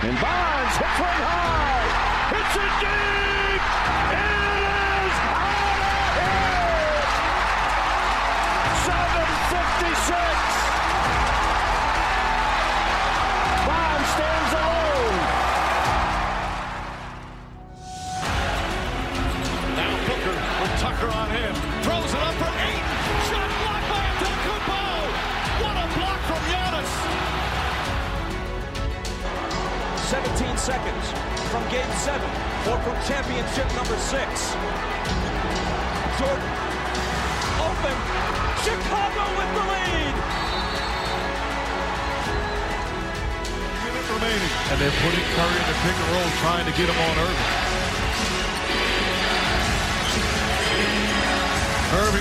And Bonds hit for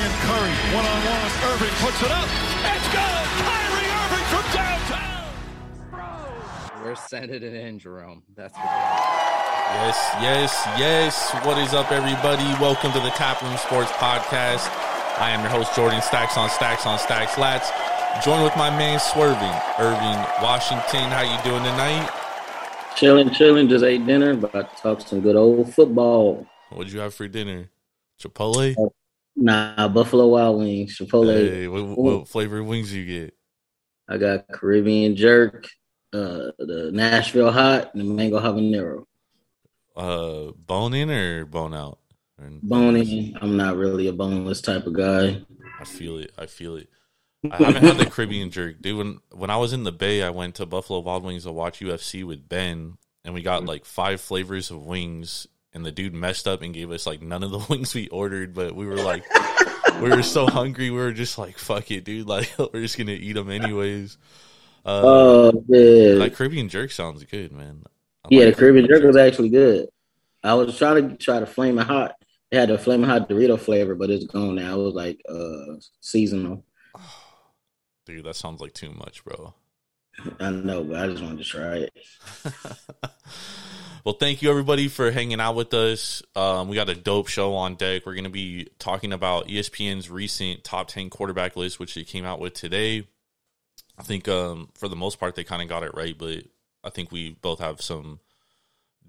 Irving and Curry, one on one. Irving puts it up. It's good. Kyrie Irving from downtown. We're sending it in, Jerome. That's for Yes, yes, yes. What is up, everybody? Welcome to the Taproom Sports Podcast. I am your host, Jordan Stacks on Stacks on Stacks Lats. Join with my man Swerving, Irving Washington. How you doing tonight? Chilling, chilling. Just ate dinner. About to talk some good old football. What'd you have for dinner? Chipotle? Uh, Nah, Buffalo Wild Wings, Chipotle. Hey, what, what flavor wings you get? I got Caribbean jerk, uh, the Nashville hot, and the mango habanero. Uh, bone in or bone out? Or- Bony. I'm not really a boneless type of guy. I feel it. I feel it. I haven't had the Caribbean jerk, dude. When when I was in the Bay, I went to Buffalo Wild Wings to watch UFC with Ben, and we got like five flavors of wings. And the dude messed up and gave us like none of the wings we ordered, but we were like, we were so hungry, we were just like, fuck it, dude. Like we're just gonna eat them anyways. Uh, Oh, man. like Caribbean jerk sounds good, man. I yeah, the like Caribbean jerk was actually good. I was trying to try the flaming hot. It had the flaming hot Dorito flavor, but it's gone now. It was like uh seasonal. dude. That sounds like too much, bro. I know, but I just wanted to try it. well, thank you everybody for hanging out with us. Um, we got a dope show on deck. We're going to be talking about ESPN's recent top 10 quarterback list, which they came out with today. I think um, for the most part, they kind of got it right, but I think we both have some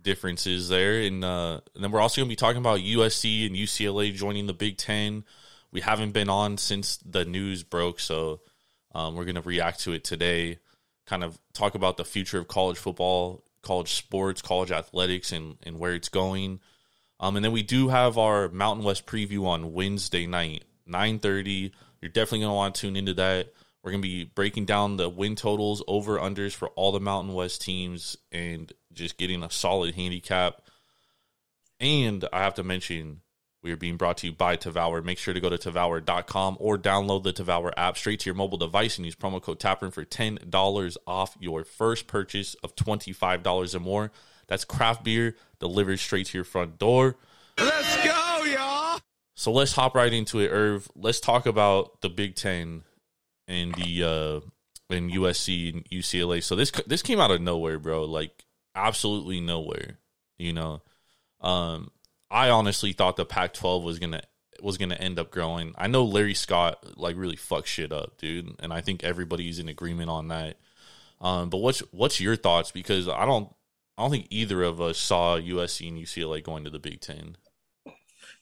differences there. And, uh, and then we're also going to be talking about USC and UCLA joining the Big Ten. We haven't been on since the news broke, so um, we're going to react to it today kind of talk about the future of college football, college sports, college athletics, and, and where it's going. Um, and then we do have our Mountain West preview on Wednesday night, 9.30. You're definitely going to want to tune into that. We're going to be breaking down the win totals, over unders for all the Mountain West teams, and just getting a solid handicap. And I have to mention, we are being brought to you by Tavour. Make sure to go to Tavour.com or download the Tavour app straight to your mobile device and use promo code TAPRIN for $10 off your first purchase of $25 or more. That's craft beer delivered straight to your front door. Let's go, y'all. So let's hop right into it, Irv. Let's talk about the Big Ten and the uh and USC and UCLA. So this this came out of nowhere, bro. Like absolutely nowhere. You know, um, I honestly thought the Pac-12 was gonna was gonna end up growing. I know Larry Scott like really fucked shit up, dude, and I think everybody's in agreement on that. Um, but what's what's your thoughts? Because I don't I don't think either of us saw USC and UCLA going to the Big Ten.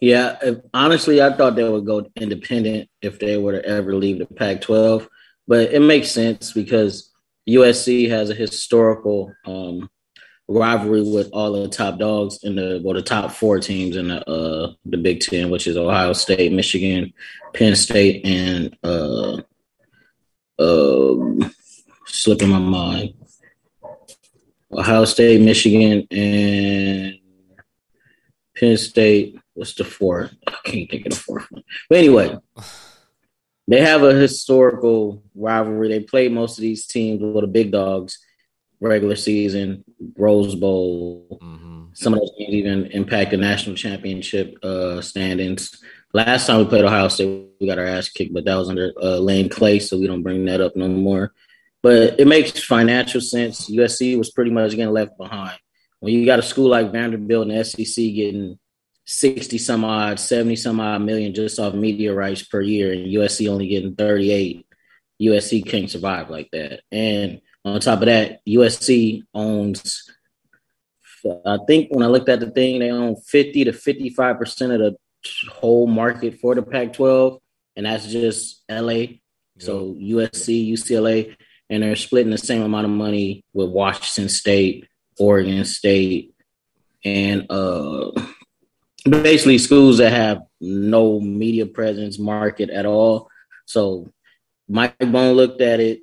Yeah, if, honestly, I thought they would go independent if they were to ever leave the Pac-12, but it makes sense because USC has a historical um, rivalry with all the top dogs in the well, the top four teams in the uh, the Big Ten, which is Ohio State, Michigan, Penn State, and uh, um, slipping my mind. Ohio State, Michigan, and Penn State. What's the fourth? I can't think of the fourth one. But anyway, they have a historical rivalry. They play most of these teams with the big dogs regular season, Rose Bowl. hmm Some of those games even impact the national championship uh, standings. Last time we played Ohio State, we got our ass kicked, but that was under uh, Lane Clay, so we don't bring that up no more. But it makes financial sense. USC was pretty much getting left behind. When you got a school like Vanderbilt and SEC getting 60 some odd, 70 some odd million just off media rights per year, and USC only getting 38, USC can't survive like that. And on top of that, USC owns I think when I looked at the thing, they own 50 to 55 percent of the whole market for the Pac-12, and that's just LA. So USC, UCLA, and they're splitting the same amount of money with Washington State, Oregon State, and uh, basically schools that have no media presence market at all. So Mike Bohn looked at it,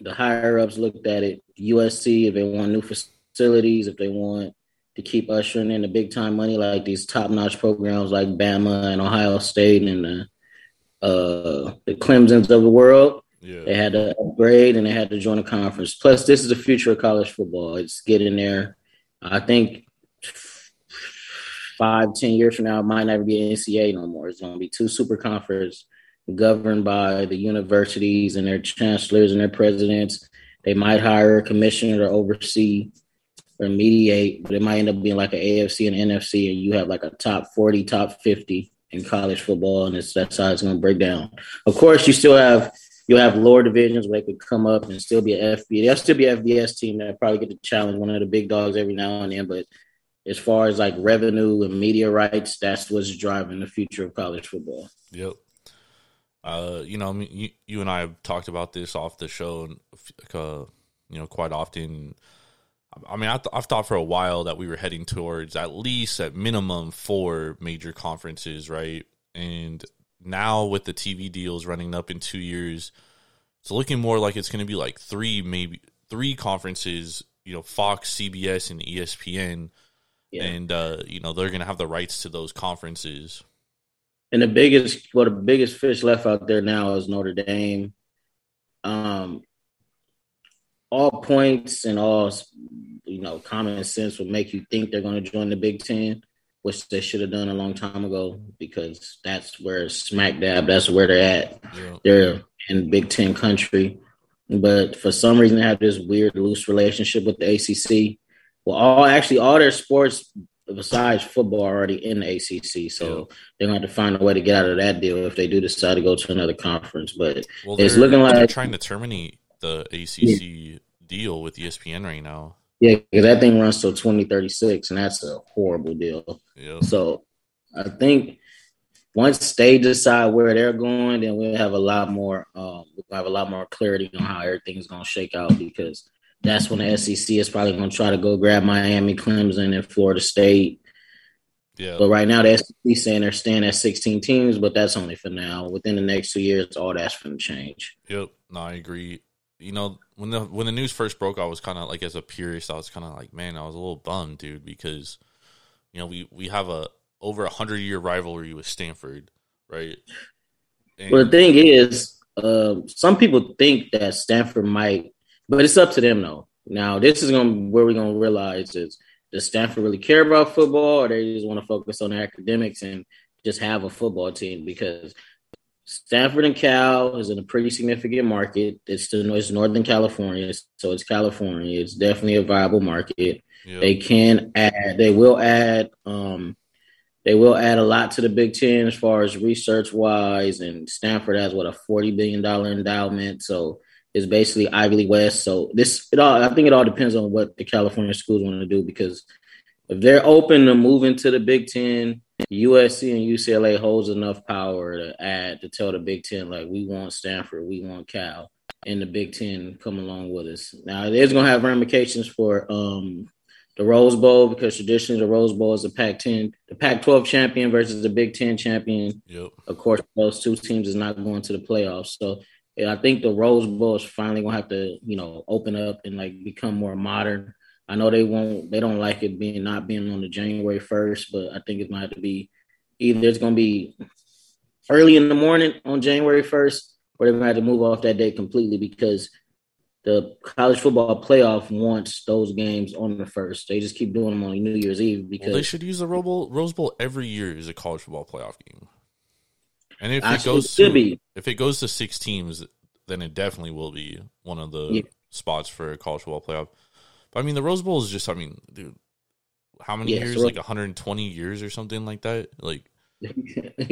the higher ups looked at it, USC if they want new facilities, if they want to keep ushering in the big time money like these top notch programs like Bama and Ohio State and the uh, the Clemson's of the world. Yeah. They had to upgrade and they had to join a conference. Plus, this is the future of college football. It's getting there. I think five, ten years from now, it might never be an NCAA no more. It's going to be two super conference governed by the universities and their chancellors and their presidents. They might hire a commissioner to oversee or mediate, but it might end up being like an AFC and NFC, and you have like a top 40, top 50 in college football, and it's, that's how it's going to break down. Of course, you still have you'll have lower divisions where they could come up and still be a FBS. There'll still be a FBS team that probably get to challenge one of the big dogs every now and then, but as far as like revenue and media rights, that's what's driving the future of college football. Yep. Uh, you know, I mean, you, you and I have talked about this off the show, uh, you know, quite often. I mean, I th- I've thought for a while that we were heading towards at least at minimum four major conferences, right? And now with the TV deals running up in two years, it's looking more like it's going to be like three, maybe three conferences. You know, Fox, CBS, and ESPN, Yeah. and uh, you know they're going to have the rights to those conferences. And the biggest, well, the biggest fish left out there now is Notre Dame. Um, all points and all, you know, common sense would make you think they're going to join the Big Ten, which they should have done a long time ago because that's where smack dab, that's where they're at. Yeah. They're in Big Ten country, but for some reason they have this weird loose relationship with the ACC. Well, all actually all their sports besides football already in the ACC, so they're going to have to find a way to get out of that deal if they do decide to go to another conference. But Well, it's they're- looking they're like trying to terminate the ACC deal with ESPN right now. yeah, because that thing runs till twenty thirty six, and that's a horrible deal. Yeah, So I think once they decide where they're going, then we'll have a lot more um, we'll have a lot more clarity on how everything's going to shake out because that's when the SEC is probably going to try to go grab Miami, Clemson, and Florida State. yeah, But right now, the SEC saying they're staying at 16 teams, but that's only for now. Within the next two years, all that's going to change. yep. No, I agree. You know, when the when the news first broke, I was kind of like, as a purist, I was kind of like, man, I was a little bummed, dude, because you know we we have a over a hundred year rivalry with Stanford, right? And, Well, the thing is, uh, some people think that Stanford might, but it's up to them though. Now, this is going to where we're going to realize is does Stanford really care about football, or they just want to focus on academics and just have a football team? Because Stanford and Cal is in a pretty significant market. It's the it's Northern California, so it's California. It's definitely a viable market. yeah, They can add. They will add. Um, they will add a lot to the Big Ten as far as research wise. And Stanford has what a forty billion dollar endowment, so it's basically Ivy League West. So this it all. I think it all depends on what the California schools want to do because if they're open to moving to the Big Ten, USC and UCLA holds enough power to add to tell the Big Ten like we want Stanford, we want Cal, and the Big Ten come along with us. Now it is going to have ramifications for um, the Rose Bowl because traditionally the Rose Bowl is the Pac-10, the Pac-12 champion versus the Big Ten champion. yep, Of course, those two teams is not going to the playoffs, so I think the Rose Bowl is finally going to have to you know open up and like become more modern. I know they won't, they don't like it being not being on the January first, but I think it's to have to be either it's going to be early in the morning on January first, or they're going to have to move off that day completely because the college football playoff wants those games on the first. They just keep doing them on New Year's Eve because Well, they should use the Rose Bowl, Rose Bowl every year as a college football playoff game. And if it goes to be. if it goes to six teams, then it definitely will be one of the Yeah. spots for a college football playoff. But I mean, the Rose Bowl is just, I mean, dude, how many Yeah, years? so- like 120 years or something like that. Like, you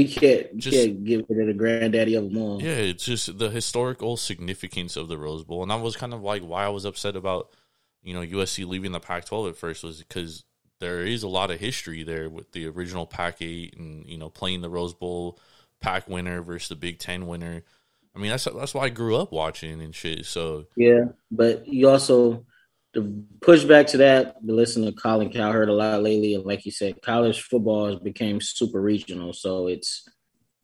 can't you Just- can't give it to the granddaddy of them all. yeah, it's just the historical significance of the Rose Bowl, and that was kind of like why I was upset about you know USC leaving the Pac-12 at first was because there is a lot of history there with the original Pac eight and you know playing the Rose Bowl Pac winner versus the Big Ten winner. I mean, that's that's why I grew up watching and shit. So Yeah, but you also the pushback to that. The listen to Colin Cowherd a lot lately, and like you said, college football has became super regional. So it's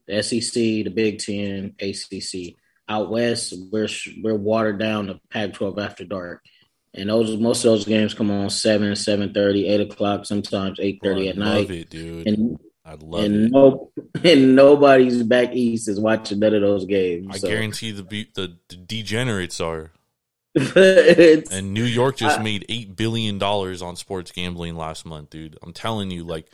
the SEC, the Big Ten, ACC. Out west, we're we're watered down to Pac-12 after dark, and those most of those games come on seven, seven thirty, eight o'clock, sometimes eight thirty oh, I at love night. it, dude. And I love and it. no and nobody's back east is watching none of those games. I so. guarantee the, be- the the degenerates are. And New York just I- made eight billion dollars on sports gambling last month, dude. I'm telling you, like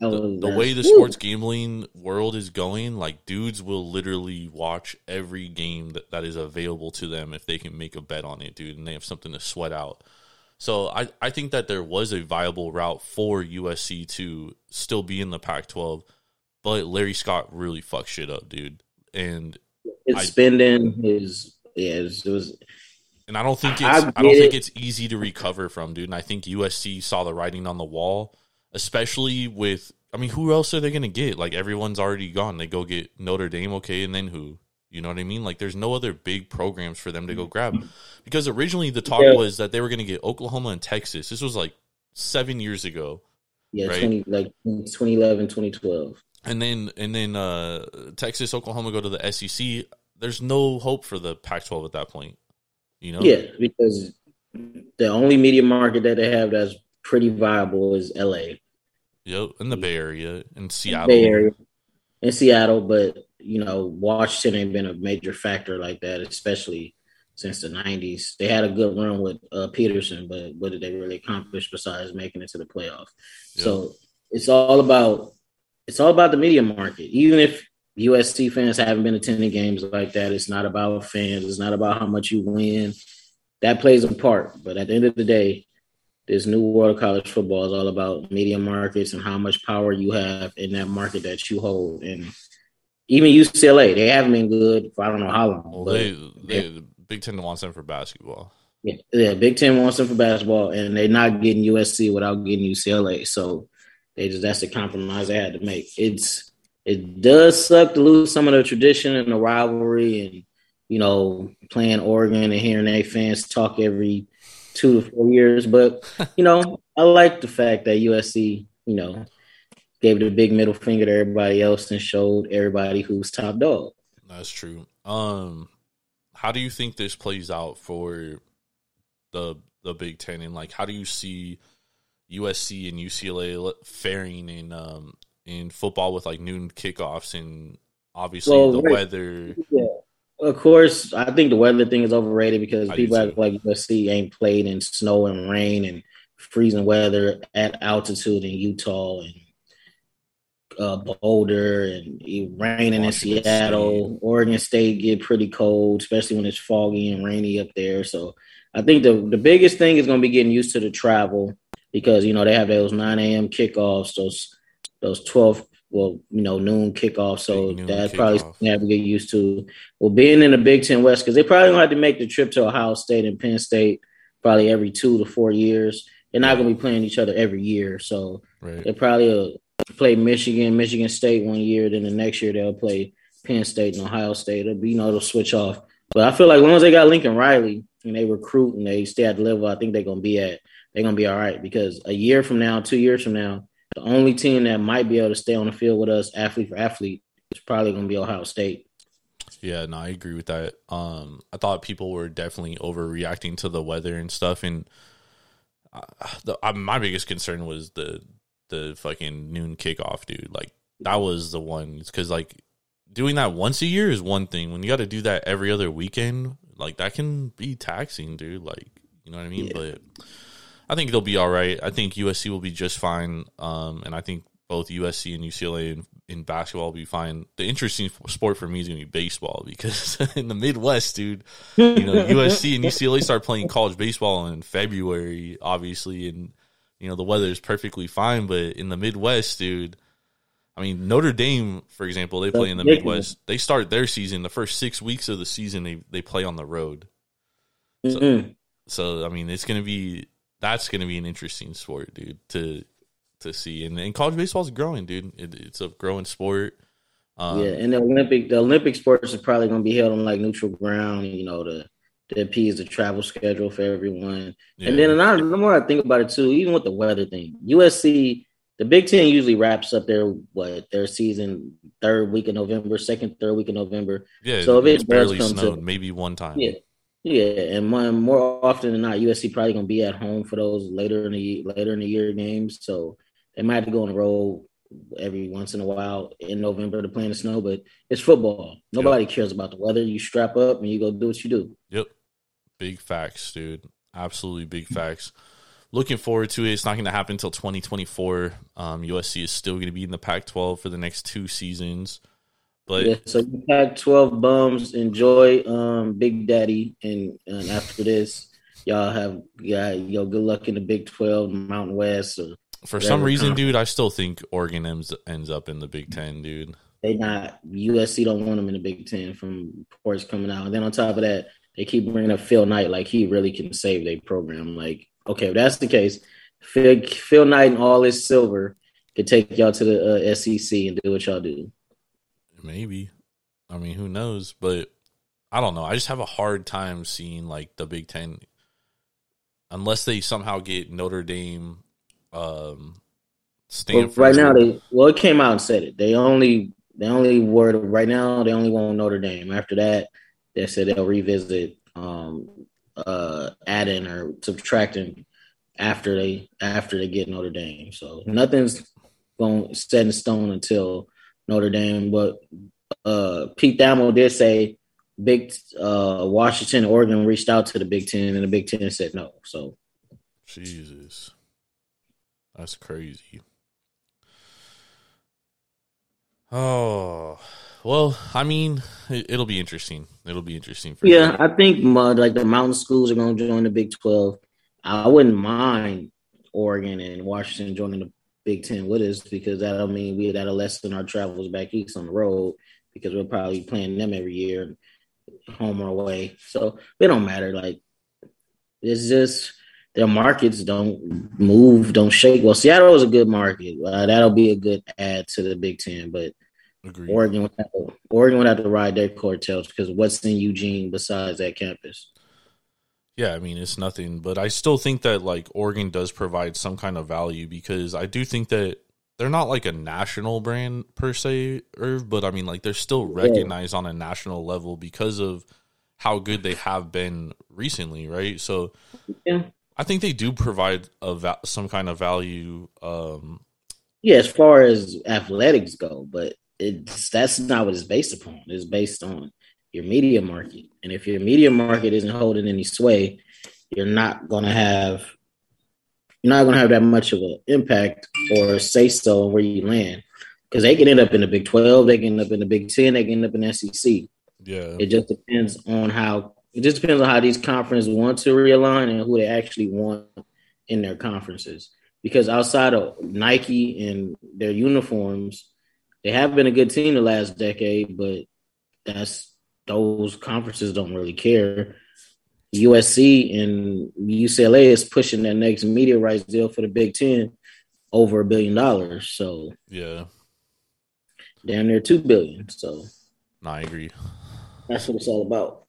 the, the way the sports gambling world is going, like dudes will literally watch every game that, that is available to them if they can make a bet on it, dude, and they have something to sweat out. So I, I think that there was a viable route for USC to still be in the Pac-12, but Larry Scott really fucked shit up, dude. And his I- spending his yeah it was, it was And I don't think it's I I, don't think it's easy to recover from, dude. And I think USC saw the writing on the wall, especially with I mean, who else are they gonna get? Like everyone's already gone. They go get Notre Dame, okay, and then who? You know what I mean? Like there's no other big programs for them to go grab. Because originally the talk Yeah. was that they were gonna get Oklahoma and Texas. This was like seven years ago. yeah Right. 20 like 2011 2012 And then and then uh Texas, Oklahoma go to the SEC. There's no hope for the Pac twelve at that point. You know? yeah because the only media market that they have that's pretty viable is LA Yep. In the Bay Area. In Seattle. Bay Area in Seattle but you know Washington ain't been a major factor like that especially since the 90s they had a good run with uh, Petersen but what did they really accomplish besides making it to the playoff So it's all about it's all about the media market. Even if USC fans haven't been attending games like that, it's not about fans. It's not about how much you win. That plays a part. But at the end of the day, this new world of college football is all about media markets and how much power you have in that market that you hold. And even UCLA, they haven't been good for I don't know how long. They, they the Big Ten wants them for basketball. yeah, yeah, Big Ten wants them for basketball, and they're not getting USC without getting UCLA. So they just that's the compromise they had to make. It's it does suck to lose some of the tradition and the rivalry, and you know playing Oregon and hearing their fans talk every two to four years. But you know, I like the fact that USC, you know, gave the big middle finger to everybody else and showed everybody who's top dog. That's true. Um, how do you think this plays out for the the Big Ten, and like, how do you see USC and UCLA faring in um in football with like noon kickoffs and obviously Well, the right. weather? Yeah. Of course, I think the weather thing is overrated because I people act like USC ain't played in snow and rain and freezing weather at altitude in Utah and uh, Boulder and it raining in Seattle. Oregon State get pretty cold, especially when it's foggy and rainy up there. So I think the the biggest thing is going to be getting used to the travel because you know they have those 9 a.m. kickoffs, those those 12 well you know noon kickoffs. So noon that's probably kickoff. something they have to get used to. Well, being in the Big Ten West because they probably gonna have to make the trip to Ohio State and Penn State probably every two to four years. They're not gonna be playing each other every year, so Right. they probably uh, play Michigan, Michigan State one year. Then the next year they'll play Penn State and Ohio State. It'll be, you know, they'll switch off. But I feel like as they got Lincoln Riley and they recruit and they stay at the level, I think they're gonna be at. They're gonna be all right because a year from now, two years from now, the only team that might be able to stay on the field with us, athlete for athlete, is probably gonna be Ohio State. Yeah, no, I agree with that. Um, I thought people were definitely overreacting to the weather and stuff, and uh, the, uh, my biggest concern was the the fucking noon kickoff, dude. Like that was the one because like doing that once a year is one thing. When you got to do that every other weekend, like that can be taxing, dude. Like you know what I mean? Yeah. But I think they'll be all right. I think USC will be just fine. Um, and I think both USC and UCLA in, in basketball will be fine. The interesting sport for me is going to be baseball because in the Midwest, dude, you know, USC and UCLA start playing college baseball in February, obviously, and you know the weather is perfectly fine. But in the Midwest, dude, I mean Notre Dame, for example, they play in the. Midwest. They start their season the first six weeks of the season. They they play on the road. So- Mhm. So I mean, it's gonna be that's gonna be an interesting sport, dude. To to see. And, and college baseball is growing, dude. It, it's a growing sport. Um, yeah, and the Olympic the Olympic sports are probably going to be held on like neutral ground. You know, the the appease the travel schedule for everyone. Yeah. And then and I, the more I think about it too, even with the weather thing, USC, the Big Ten usually wraps up their what their season third week of November, second third week of November. Yeah, so if it's barely snowed, to, maybe one time. Yeah, yeah, and more, more often than not, USC probably going to be at home for those later in the later in the year games. So they might have to go on the road every once in a while in November to play in the snow, but it's football. Nobody yep. cares about the weather. You strap up and you go do what you do. Yep. Big facts, dude. Absolutely big facts. Looking forward to it. It's not going to happen until 2024. Um, USC is still going to be in the Pac 12 for the next two seasons. But yeah, so Pac 12 bums enjoy um, Big Daddy. And, and after this, y'all have, yeah, yo, good luck in the Big 12, Mountain West, or for some reason, dude, I still think Oregon ends, ends up in the Big Ten, dude. They not USC don't want them in the Big Ten from reports coming out. And then on top of that, they keep bringing up Phil Knight like he really can save their program. Like, okay, if that's the case, Phil, Phil Knight and all his silver could take y'all to the uh, SEC and do what y'all do. Maybe. I mean, who knows? But I don't know. I just have a hard time seeing like the Big Ten unless they somehow get Notre Dame um, Stanford. Well, right now, they well, it came out and said it. They only they only word right now. They only want Notre Dame. After that, they said they'll revisit um, uh, adding or subtracting after they after they get Notre Dame. So nothing's going set in stone until Notre Dame. But uh, Pete Thamel did say Big uh, Washington, Oregon reached out to the Big Ten, and the Big Ten said no. So Jesus. That's crazy. Oh, well, I mean, it, will be interesting. It'll be interesting. For yeah, I think like the mountain schools are going to join the Big Twelve. I wouldn't mind Oregon and Washington joining the Big Ten with us because that'll mean we that'll lessen our travels back east on the road because we're probably playing them every year, home or away. So it don't matter. Like it's just their markets don't move, don't shake. Well, Seattle is a good market. Uh, that'll be a good add to the Big Ten, but Agreed. Oregon would have to, Oregon would have to ride their coattails because what's in Eugene besides that campus? Yeah, I mean it's nothing, but I still think that like Oregon does provide some kind of value because I do think that they're not like a national brand per se, Irv, but I mean like they're still recognized yeah. on a national level because of how good they have been recently, right? So yeah. I think they do provide a va- some kind of value. Um, yeah, as far as athletics go, but it's that's not what it's based upon. It's based on your media market, and if your media market isn't holding any sway, you're not gonna have you're not gonna have that much of an impact or say so on where you land. Because they can end up in the Big Twelve, they can end up in the Big Ten, they can end up in the SEC. Yeah, it just depends on how it just depends on how these conferences want to realign and who they actually want in their conferences. Because outside of Nike and their uniforms, they have been a good team the last decade, but that's those conferences don't really care. USC and UCLA is pushing their next media rights deal for the Big Ten over a billion dollars. So yeah, down there two billion. So no, I agree. That's what it's all about.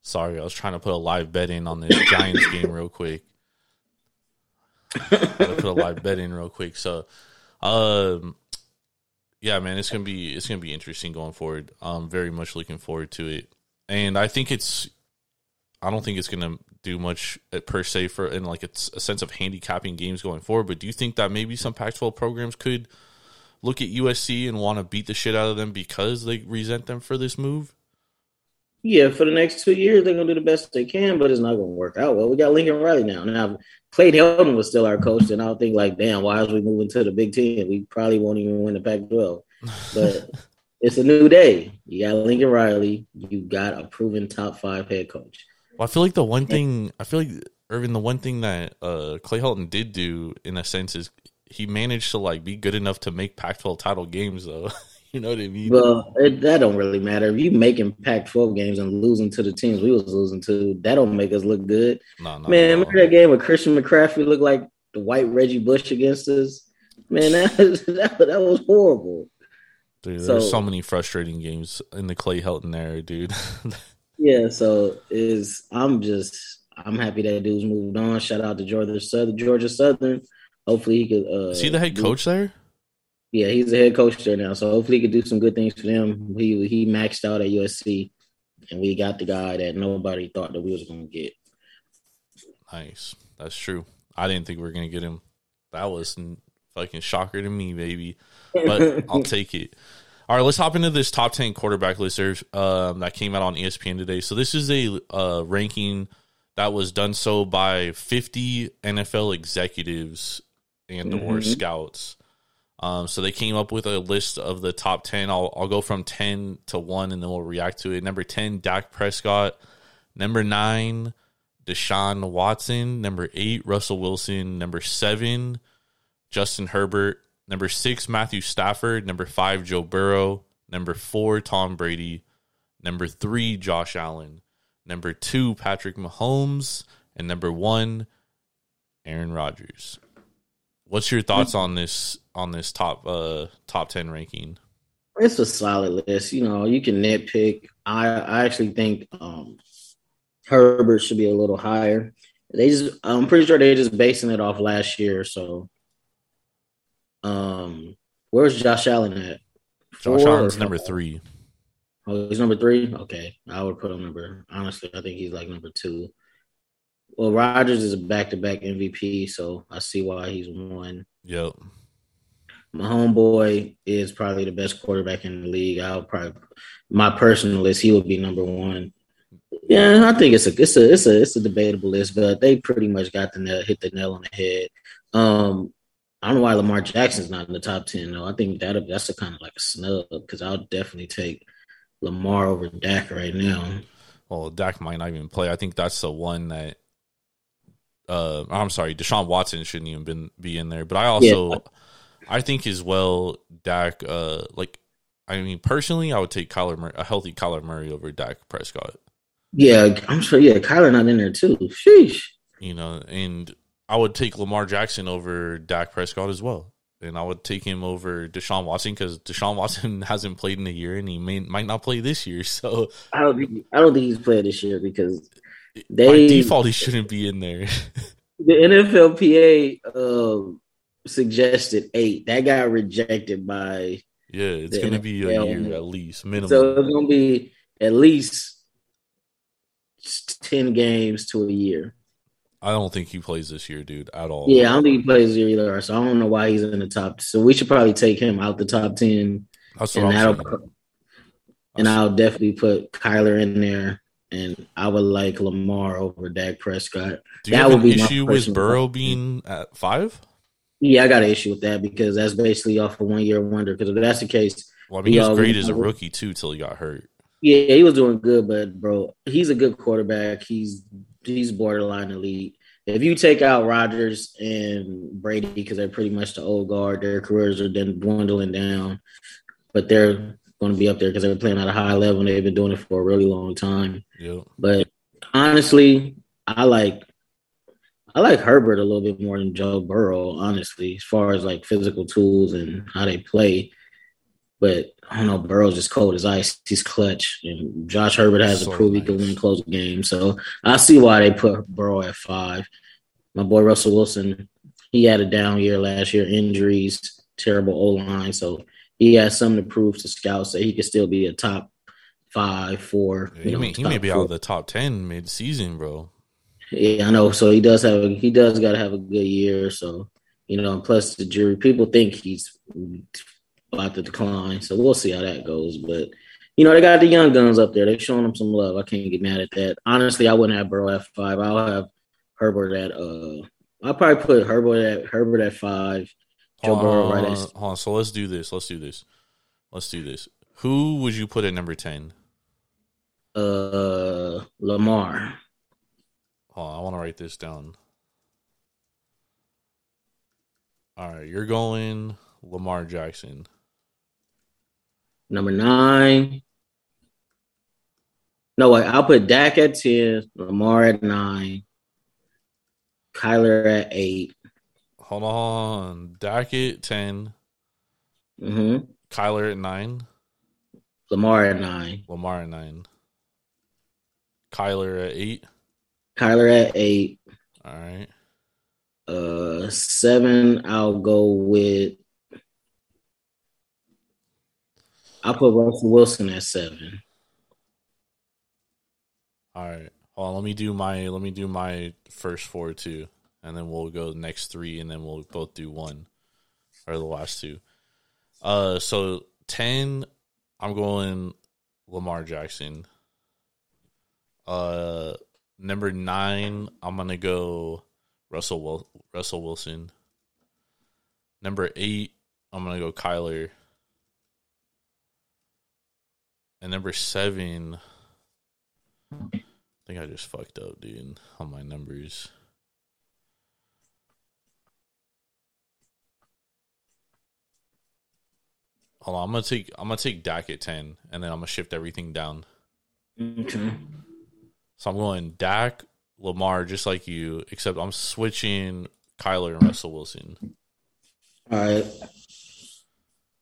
Sorry, I was trying to put a live bet in on this Giants game real quick. put a live bet in real quick. So, um, yeah, man, it's gonna be it's gonna be interesting going forward. I'm very much looking forward to it, and I think it's. I don't think it's gonna do much uh, per se for in like it's a sense of handicapping games going forward. But do you think that maybe some Pac-12 programs could look at USC and want to beat the shit out of them because they resent them for this move? Yeah, for the next two years, they're gonna do the best they can, but it's not gonna work out well. We got Lincoln Riley now. Now, Clay Helton was still our coach, and I'll think like, damn, why is we moving to the Big Ten? We probably won't even win the Pac-12. But it's a new day. You got Lincoln Riley. You got a proven top five head coach. Well, I feel like the one thing I feel like Irvin, the one thing that uh, Clay Helton did do in a sense is he managed to like be good enough to make Pac-12 title games though. You know what I mean? Well, it, that don't really matter. If you making Pac-12 games and losing to the teams we was losing to, that don't make us look good. No, no, Man, no. remember that game where Christian McCaffrey looked like the white Reggie Bush against us? Man, that was, that, that was horrible. Dude, So- there's so many frustrating games in the Clay Helton era, dude. Yeah, so is I'm just I'm happy that dude's moved on. Shout out to Georgia Southern. Georgia Southern. Hopefully he could. Uh, Is he the head coach there? Yeah, he's a head coach there now. So hopefully he could do some good things for them. He he maxed out at USC, and we got the guy that nobody thought that we was gonna get. Nice. That's true. I didn't think we were gonna get him. That was fucking shocker to me, baby. But I'll take it. All right, let's hop into this top ten quarterback list um, that came out on ESPN today. So this is a uh, ranking that was done so by 50 NFL executives and or Mhm. scouts. Um, so they came up with a list of the top 10. I'll, I'll go from 10 to 1 and then we'll react to it. Number 10, Dak Prescott. Number 9, Deshaun Watson. Number 8, Russell Wilson. Number 7, Justin Herbert. Number 6, Matthew Stafford. Number 5, Joe Burrow. Number 4, Tom Brady. Number 3, Josh Allen. Number 2, Patrick Mahomes. And number 1, Aaron Rodgers. What's your thoughts on this on this top uh top 10 ranking? It's a solid list. You know, you can nitpick. I I actually think um Herbert should be a little higher. They just I'm pretty sure they're just basing it off last year. So um where's Josh Allen at? Josh Allen's number? 3. Oh, he's number three? Okay. I would put him number honestly, I think he's like number two. Well, Rodgers is a back to back MVP, so I see why he's one. Yep. My homeboy is probably the best quarterback in the league. I'll probably my personal list, he would be number one. Yeah, I think it's a it's a it's a it's a debatable list, but they pretty much got the nail hit the nail on the head. Um, I don't know why Lamar Jackson's not in the top ten though. I think that that's a kind of like a snub because I'll definitely take Lamar over Dak right now. Well, Dak might not even play. I think that's the one that uh I'm sorry, Deshaun Watson shouldn't even been be in there. But I also I think as well Dak uh like I mean personally I would take Kyler Murray, a healthy Kyler Murray over Dak Prescott. Yeah, I'm sure. Yeah, Kyler not in there too. Sheesh. You know, and I would take Lamar Jackson over Dak Prescott as well. And I would take him over Deshaun Watson because Deshaun Watson hasn't played in a year and he may might not play this year. So I don't think I don't think he's playing this year because by they default he shouldn't be in there. the NFLPA um, suggested eight. That got rejected by Yeah, it's going to be a year at least, minimum. so it's gonna be at least ten games to a year. I don't think he plays this year, dude, at all. Yeah, I don't think he plays here either. So I don't know why he's in the top. So we should probably take him out the top ten, that's what and I'm saying. and I'll definitely put Kyler in there. And I would like Lamar over Dak Prescott. Do you that have would an be my issue with Burrow being at five? Yeah, I got an issue with that because that's basically off a one year wonder. Because if that's the case, Well, I mean, he was great as a rookie too, till he got hurt. Yeah, he was doing good, but bro, he's a good quarterback. He's he's borderline elite. If you take out Rodgers and Brady because they're pretty much the old guard, their careers are then dwindling down, but they're going to be up there because they're playing at a high level and they've been doing it for a really long time. Yep. But honestly, I like I like Herbert a little bit more than Joe Burrow, honestly, as far as like physical tools and how they play. But I don't know, Burrow's just cold as ice. He's clutch, and Josh Herbert has So to prove he can win close games. So I see why they put Burrow at five. My boy Russell Wilson, he had a down year last year, injuries, terrible O line. So he has something to prove to scouts that he could still be a top five, four. Yeah, you he know, may, he may be four. out of the top ten mid season, bro. Yeah, I know. So he does have a, he does got to have a good year. So you know, plus the jury people think he's about to decline. So we'll see how that goes. But you know, they got the young guns up there. They're showing them some love. I can't get mad at that. Honestly, I wouldn't have Burrow at five. I'll have Herbert at uh. I'll probably put Herbert at Herbert at five. Joe Hold Burrow on, right hold hold on. So let's do this. Let's do this. Let's do this. Who would you put at number ten? uh Lamar. Hold on, I want to write this down. All right, you're going Lamar Jackson. Number nine. No, wait, I'll put Dak at 10, Lamar at nine, Kyler at eight. Hold on. Dak at 10, hmm Kyler at 9, Lamar at nine. Lamar at 9, Kyler at 8. Kyler at eight. All right. Uh, seven. I'll go with. I'll put Russell Wilson at seven. All right. Hold on, let me do my let me do my first four too, and then we'll go the next three, and then we'll both do one or the last two. Uh, so ten, I'm going Lamar Jackson. Uh, number nine, I'm gonna go Russell Wil- Russell Wilson. Number eight, I'm gonna go Kyler. And number seven, I think I just fucked up, dude, on my numbers. Hold on, I'm gonna take I'm gonna take Dak at ten, and then I'm gonna shift everything down. Okay. So I'm going Dak, Lamar, just like you, except I'm switching Kyler and Russell Wilson. All right.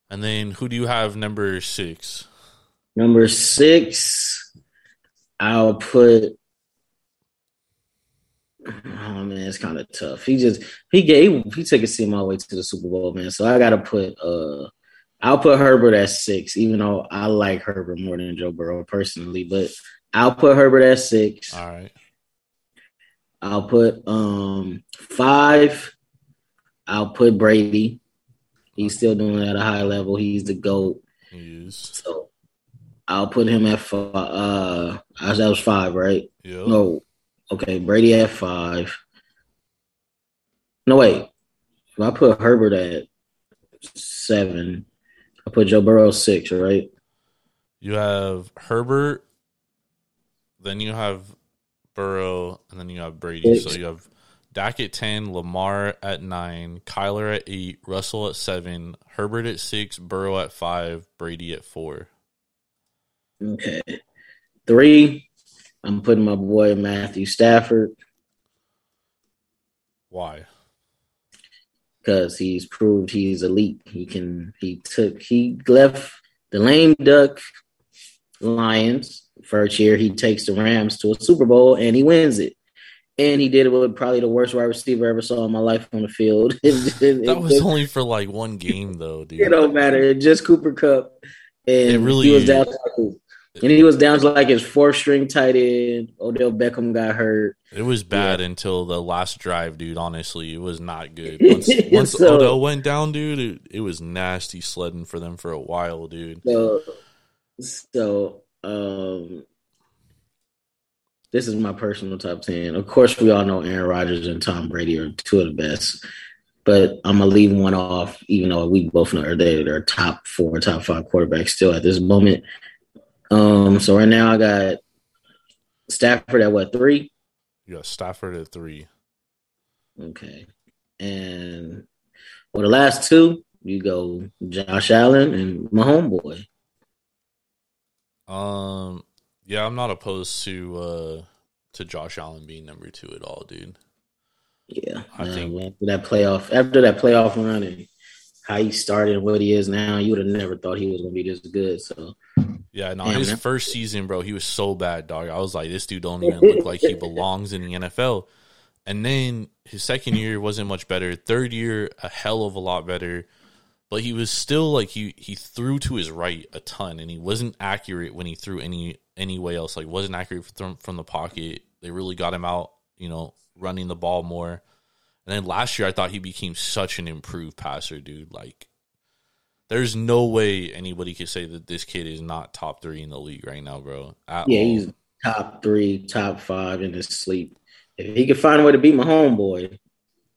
And then who do you have number six? Number six, I'll put. Oh man, it's kind of tough. He just he gave he took a team all the way to the Super Bowl, man. So I gotta put uh I'll put Herbert at six, even though I like Herbert more than Joe Burrow personally, but I'll put Herbert at six. All right. I'll put um five. I'll put Brady. He's still doing it at a high level. He's the GOAT. He is. So I'll put him at five. Uh, that was five, right? Yeah. No. Okay, Brady at five. No, wait. If I put Herbert at seven, I put Joe Burrow six, right? You have Herbert, then you have Burrow, and then you have Brady. So you have Dak at 10, Lamar at 9, Kyler at 8, Russell at 7, Herbert at 6, Burrow at 5, Brady at 4. Okay. Three, I'm putting my boy Matthew Stafford Why? Because he's proved he's elite. He can, he took, he left the lame duck Lions first year. He takes the Rams to a Super Bowl and he wins it. And he did it with probably the worst wide receiver I ever saw in my life on the field. It- it- That was it- only for like one game, though, dude. It don't matter. Just Cooper Kupp. And It really he was is. down and he was down to like his fourth string tight end. Odell Beckham got hurt. It was bad until the last drive, dude. Honestly, it was not good. Once, once So- Odell went down, dude, it, it was nasty sledding for them for a while, dude. So, so um, this is my personal top ten. Of course, we all know Aaron Rodgers and Tom Brady are two of the best, but I'm gonna leave one off, even though we both know they're, they're top four, top five quarterbacks still at this moment. Um, so right now I got Stafford at what three? You got Stafford at three. Okay, and for the last two you go Josh Allen and my homeboy. Um, yeah, I'm not opposed to uh to Josh Allen being number two at all, dude. Yeah, I think- after that playoff, after that playoff run and how he started and what he is now, you would have never thought he was gonna be this good. So Yeah, no, Damn, his man. first season, bro, he was so bad, dog. I was like, this dude don't even look like he belongs in the NFL. And then his second year wasn't much better. Third year, a hell of a lot better. But he was still like he he threw to his right a ton, and he wasn't accurate when he threw any any way else. Like wasn't accurate from from the pocket. They really got him out, you know, running the ball more. And then last year, I thought he became such an improved passer, dude. Like there's no way anybody could say that this kid is not top three in the league right now, bro. At yeah, all. he's top three, top five in his sleep. If he could find a way to beat my homeboy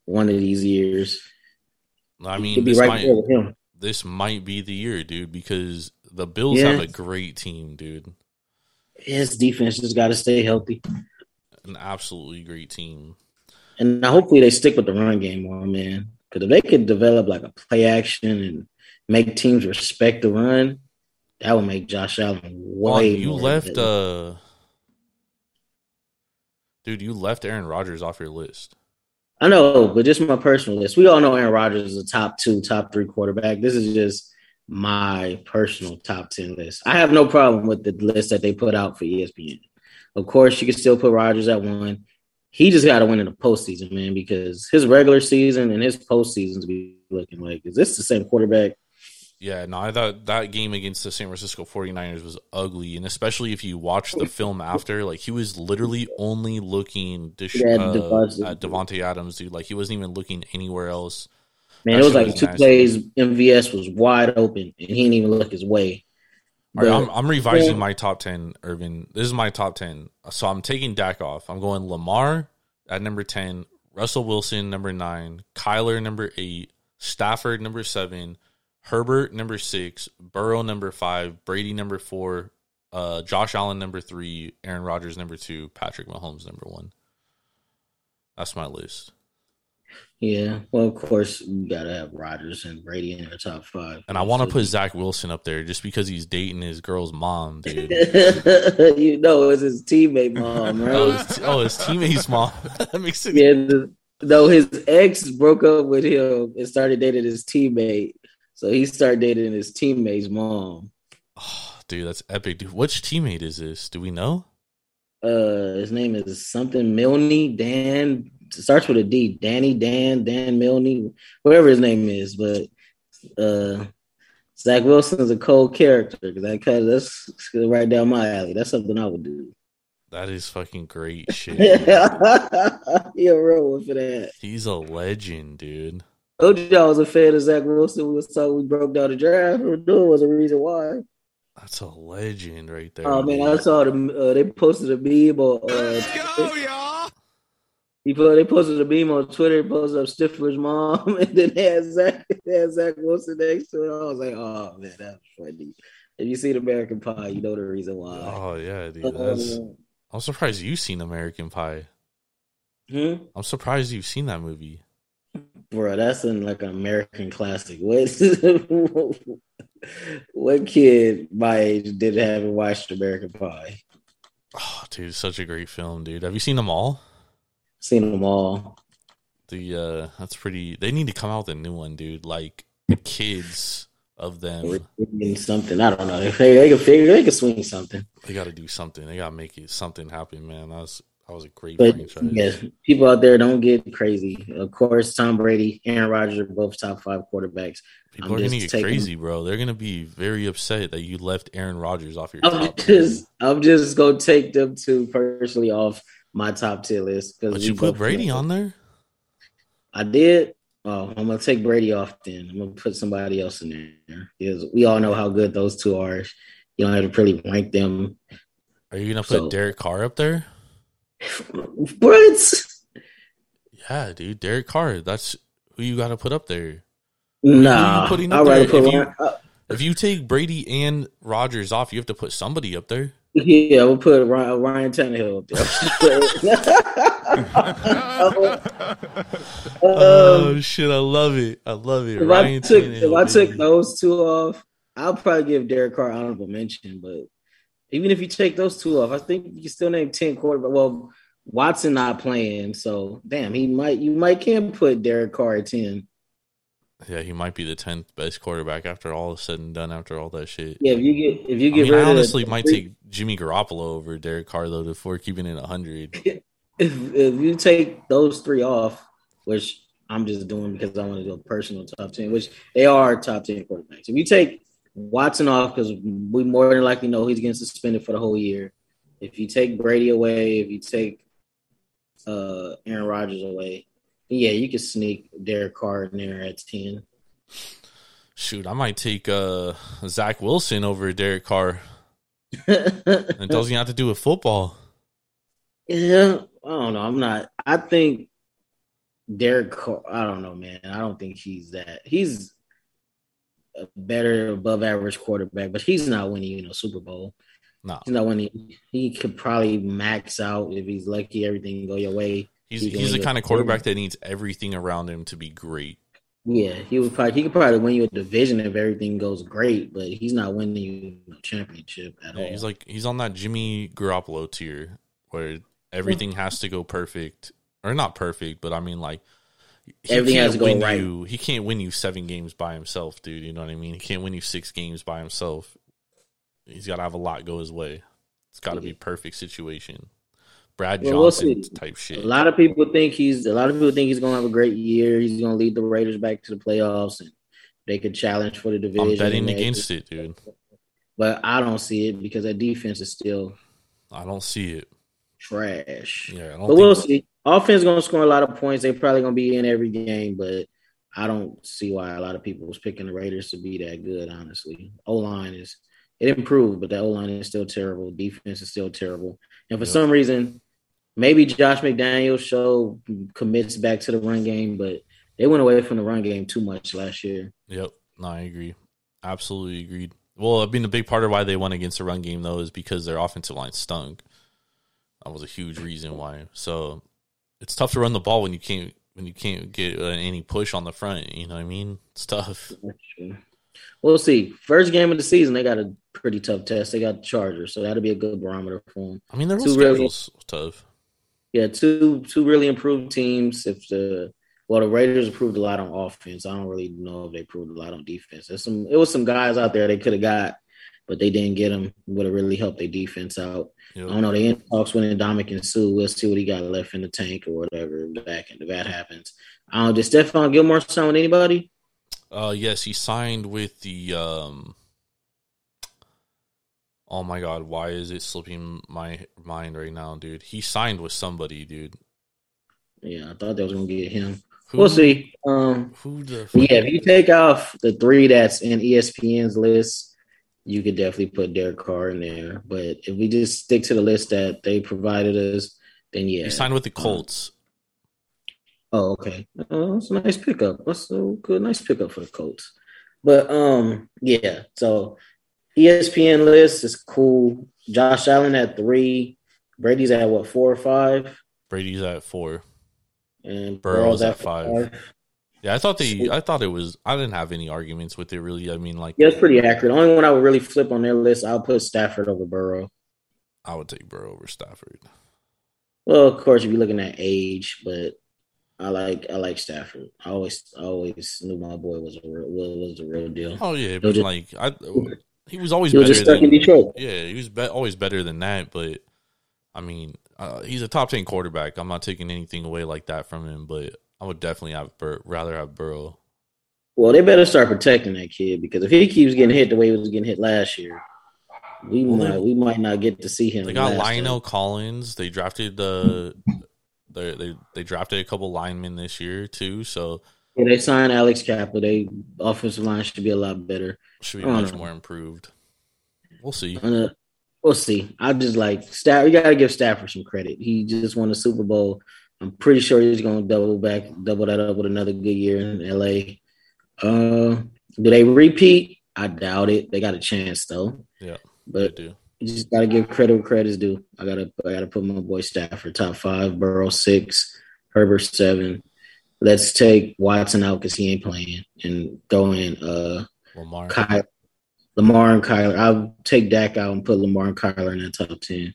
one of these years, I mean, be this right might there with him. this might be the year, dude, because the Bills Yeah. have a great team, dude. His defense just got to stay healthy, An absolutely great team. and hopefully they stick with the run game more, man. Because if they could develop like a play action and make teams respect the run, that would make Josh Allen way you more left, uh, dude, you left Aaron Rodgers off your list. I know, but just my personal list. We all know Aaron Rodgers is a top two, top three quarterback. This is just my personal top 10 list. I have no problem with the list that they put out for ESPN. Of course, you can still put Rodgers at one. He just got to win in the postseason, man, because his regular season and his postseasons be looking like, is this the same quarterback? Yeah, no, I thought that game against the San Francisco 49ers was ugly. And especially if you watch the film after, like, he was literally only looking dis- Yeah, uh, at Davante Adams, dude. Like, he wasn't even looking anywhere else. Man, it was like two plays. MVS was wide open, and he didn't even look his way. All right, I'm, I'm revising Yeah. my top 10, Irvin. This is my top 10. So I'm taking Dak off. I'm going Lamar at number 10, Russell Wilson, number 9, Kyler, number 8, Stafford, number 7, Herbert, number 6, Burrow, number 5, Brady, number 4, uh, Josh Allen, number 3, Aaron Rodgers, number 2, Patrick Mahomes, number 1. That's my list. Yeah, well, of course, you got to have Rodgers and Brady in their top five. And I want to put Zach Wilson up there just because he's dating his girl's mom, dude. you know, it's his teammate mom, right? oh, his, oh, his teammate's mom. that makes it Yeah, the, though his ex broke up with him and started dating his teammate, so he started dating his teammate's mom. Dude, that's epic. Dude, which teammate is this? Do we know? Uh, his name is something Milne Dan. Starts with a D. Danny Dan Dan Milne, whatever his name is. But uh, Zach Wilson is a cold character because that kind of that's right down my alley. That's something I would do. That is fucking great shit. yeah, real one for that. He's a legend, dude. Told you I was a fan of Zach Wilson. We was talking. We broke down the draft. There was a reason why. That's a legend right there. Oh man, dude. I saw them. Uh, they posted a meme on. Uh, Go, y'all. he put, they posted a meme on Twitter. Posted up Stifler's mom, and then they had Zach, they had Zach Wilson next to it. I was like, oh man, that's funny. If you seen American Pie, you know the reason why. Oh yeah, dude. That's, I'm surprised you've seen American Pie. Hmm? I'm surprised you've seen that movie. Bro, that's in like an American classic. What? what kid my age did haven't watched American Pie? Oh, dude, such a great film, dude. Have you seen them all? Seen them all. The uh that's pretty. They need to come out with a new one, dude. Like the kids of them. Something. I don't know. They, they can figure. They can swing something. They got to do something. They got to make it something happen, man. That was that was a great But franchise. yes, people out there don't get crazy. Of course, Tom Brady, Aaron Rodgers are both top five quarterbacks. People I'm are gonna get taking- crazy, bro. They're gonna be very upset that you left Aaron Rodgers off your I'm top. just, I'm just gonna take them two personally off my top ten list. but you put Brady on there. I did. Oh, I'm gonna take Brady off then. I'm gonna put somebody else in there because we all know how good those two are. You don't have to really rank them. Are you gonna put So- Derek Carr up there? What? Yeah, dude, Derek Carr. That's who you got to put up there. Nah, putting up there? put If you- Ryan- If you take Brady and Rodgers off, you have to put somebody up there. Yeah, we'll put Ryan, Ryan Tannehill up there. oh shit, I love it. I love it. Um, if I took Tannehill, if I took baby. those two off, I'll probably give Derek Carr honorable mention. But even if you take those two off, I think you can still name ten quarterback. Well, Watson not playing, so damn, he might you might can put Derek Carr at ten. yeah, he might be the tenth best quarterback after all is said and done. After all that shit. Yeah, if you get if you I get mean, rid I honestly might take Jimmy Garoppolo over Derek Carr though, before keeping it hundred. if if you take those three off, which I'm just doing because I want to do a personal top ten, which they are top ten quarterbacks. If you take Watson off, because we more than likely know he's getting suspended for the whole year. If you take Brady away, if you take uh Aaron Rodgers away, yeah, you can sneak Derek Carr in there at ten. Shoot, I might take uh, Zach Wilson over Derek Carr. It doesn't have to do with football. Yeah, I don't know. I'm not. I think Derek. Carr, I don't know, man. I don't think he's that. He's a better, above average quarterback, but he's not winning, you know, Super Bowl. No, He's not winning. He could probably max out if he's lucky. Everything go your way. he's He he's the kind of quarterback that needs everything around him to be great. Yeah, he would probably. He could probably win you a division if everything goes great, but he's not winning you a championship at Yeah, all. he's like he's on that Jimmy Garoppolo tier where everything has to go perfect or not perfect, but I mean like he Everything has to go right. You, he can't win you seven games by himself, dude. You know what I mean? He can't win you six games by himself. He's got to have a lot go his way. It's got to be perfect situation. Brad Well, we'll Johnson see. type A shit. lot of people think he's a lot of people think he's gonna have a great year. He's gonna lead the Raiders back to the playoffs and they could challenge for the division. I'm betting against it, dude. But I don't see it because that defense is still I don't see it. trash. Yeah, I don't But we'll see. Offense gonna score a lot of points. They probably gonna be in every game, but I don't see why a lot of people was picking the Raiders to be that good. Honestly, O line is it improved, but that O line is still terrible. Defense is still terrible, and for Yep. some reason, maybe Josh McDaniels show commits back to the run game, but they went away from the run game too much last year. Yep. No, I agree. Absolutely agreed. Well, I mean, a big part of why they went against the run game though is because their offensive line stunk. That was a huge reason why. So it's tough to run the ball when you can't when you can't get uh, any push on the front. You know what I mean? It's tough. We'll see. First game of the season, they got a pretty tough test. They got the Chargers, so that'll be a good barometer for them. I mean, their Two really- tough. Yeah, two two really improved teams. If the well, the Raiders improved a lot on offense. I don't really know if they improved a lot on defense. There's some it was some guys out there they could have got, but they didn't get them. Would have really helped their defense out. Yep. I don't know. They in talks with Ndamukong Suh. We'll see what he got left in the tank or whatever back if that happens. I don't. Did Stephon Gilmore sign with anybody? Uh, yes, he signed with the. um Oh my god, why is it slipping my mind right now, dude? He signed with somebody, dude. Yeah, I thought they was gonna get him. Who, We'll see. Um, Who the? Yeah, if you take off the three that's in ESPN's list, you could definitely put Derek Carr in there. But if we just stick to the list that they provided us, then yeah. He signed with the Colts. Oh, okay. Uh, that's a nice pickup. That's a good, nice pickup for the Colts. But um, yeah. So ESPN list is cool. Josh Allen at three. Brady's at what four or five, Brady's at four. and Burrow's Burrow's at five. Yeah, I thought they. I thought it was. I didn't have any arguments with it really. I mean, like, Yeah, it's pretty accurate. The only one I would really flip on their list, I'll put Stafford over Burrow. I would take Burrow over Stafford. Well, of course, if you're looking at age, but I like I like Stafford. I always I always knew my boy was a real was, was a real deal. Oh yeah, but just- like, I he was always He was better just stuck than in Detroit. Yeah, he was be- always better than that. But I mean, uh, he's a top ten quarterback. I'm not taking anything away like that from him. But I would definitely have Bur- rather have Burrow. Well, they better start protecting that kid because if he keeps getting hit the way he was getting hit last year, we Well, might we might not get to see him. They got La'el time. Collins. They drafted the. They, they they drafted a couple linemen this year too, so Yeah, they signed Alex Cappa. They offensive line should be a lot better. should be much know. more improved. We'll see. Uh, we'll see. I just like Stafford. You got to give Stafford some credit. He just won the Super Bowl. I'm pretty sure he's going to double back, double that up with another good year in LA. Uh, do they repeat? I doubt it. They got a chance though. Yeah, but do. you just got to give credit where credit's due. I gotta, I gotta put my boy Stafford top five, Burrow six, Herbert seven. Let's take Watson out because he ain't playing, and throw in uh Lamar. Ky- Lamar and Kyler. I'll take Dak out and put Lamar and Kyler in that top ten.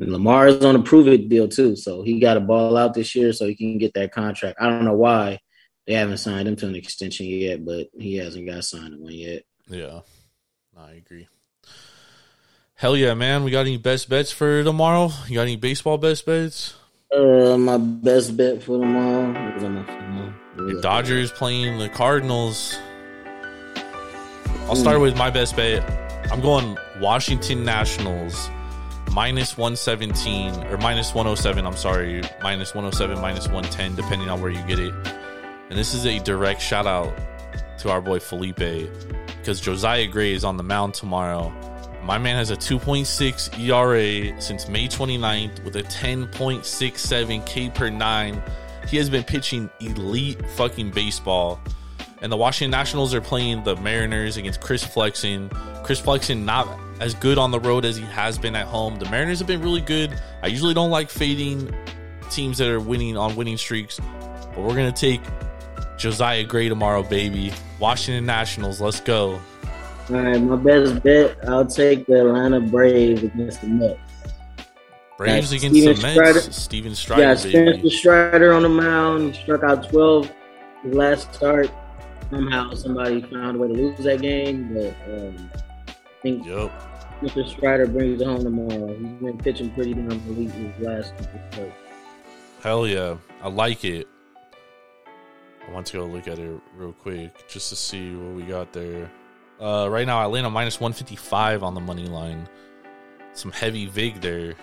And Lamar is on a prove it deal too, so he got a ball out this year, so he can get that contract. I don't know why they haven't signed him to an extension yet, but he hasn't got signed one yet. Yeah, I agree. Hell yeah, man! We got any best bets for tomorrow? You got any baseball best bets? Uh, my best bet for tomorrow. What was on my phone? The Dodgers playing the Cardinals. I'll start with my best bet. I'm going Washington Nationals minus 117 or minus 107. I'm sorry, minus 107, minus 110, depending on where you get it. And this is a direct shout out to our boy Felipe because Josiah Gray is on the mound tomorrow. My man has a 2.6 ERA since May 29th with a 10.67 K per nine. He has been pitching elite fucking baseball. And the Washington Nationals are playing the Mariners against Chris Flexen. Chris Flexen not as good on the road as he has been at home. The Mariners have been really good. I usually don't like fading teams that are winning on winning streaks, but we're gonna take Josiah Gray tomorrow, baby. Washington Nationals, let's go. All right, my best bet. I'll take the Atlanta Braves against the Mets. Braves against Steven the Mets. Strider. Steven Yeah, Spencer. Strider on the mound. He struck out 12 his last start. Somehow somebody found a way to lose that game, but um, I think Yep. Mr. Strider brings it home tomorrow. He's been pitching pretty damn elite his last couple starts. Hell yeah. I like it. I want to go look at it real quick just to see what we got there. Uh, right now, Atlanta minus 155 on the money line. Some heavy VIG there.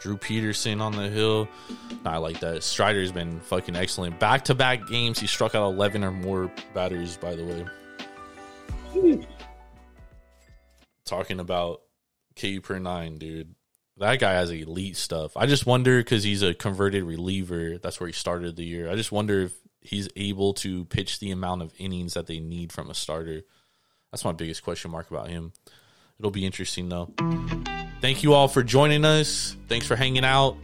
Drew Peterson on the hill. Nah, I like that. Strider's been fucking excellent. Back to back games, he struck out 11 or more batters, by the way. Talking about K per nine, dude. That guy has elite stuff. I just wonder because he's a converted reliever. That's where he started the year. I just wonder if he's able to pitch the amount of innings that they need from a starter. That's my biggest question mark about him. It'll be interesting though. Thank you all for joining us. Thanks for hanging out.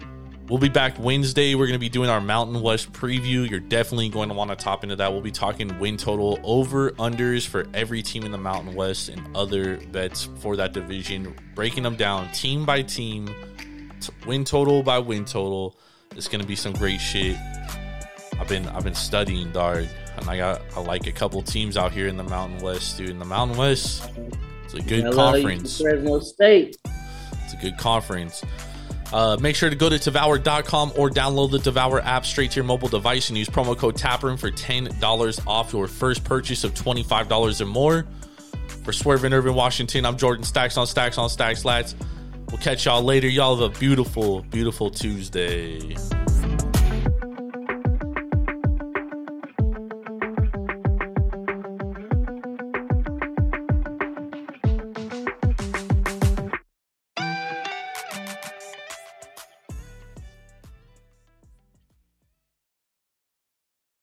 We'll be back Wednesday. We're going to be doing our Mountain West preview. You're definitely going to want to top into that. We'll be talking win total over unders for every team in the Mountain West and other bets for that division, breaking them down team by team, win total by win total. It's going to be some great shit. I've been I've been studying, dog, and I got I like a couple teams out here in the Mountain West, dude. In the Mountain West, it's a good conference. Fresno State. It's a good conference. Uh, make sure to go to devour.com or download the Devour app straight to your mobile device and use promo code TAPROOM for $10 off your first purchase of $25 or more. For Swerve in Urban Washington, I'm Jordan Stacks on Stacks on Stacks Lats. We'll catch y'all later. Y'all have a beautiful, beautiful Tuesday.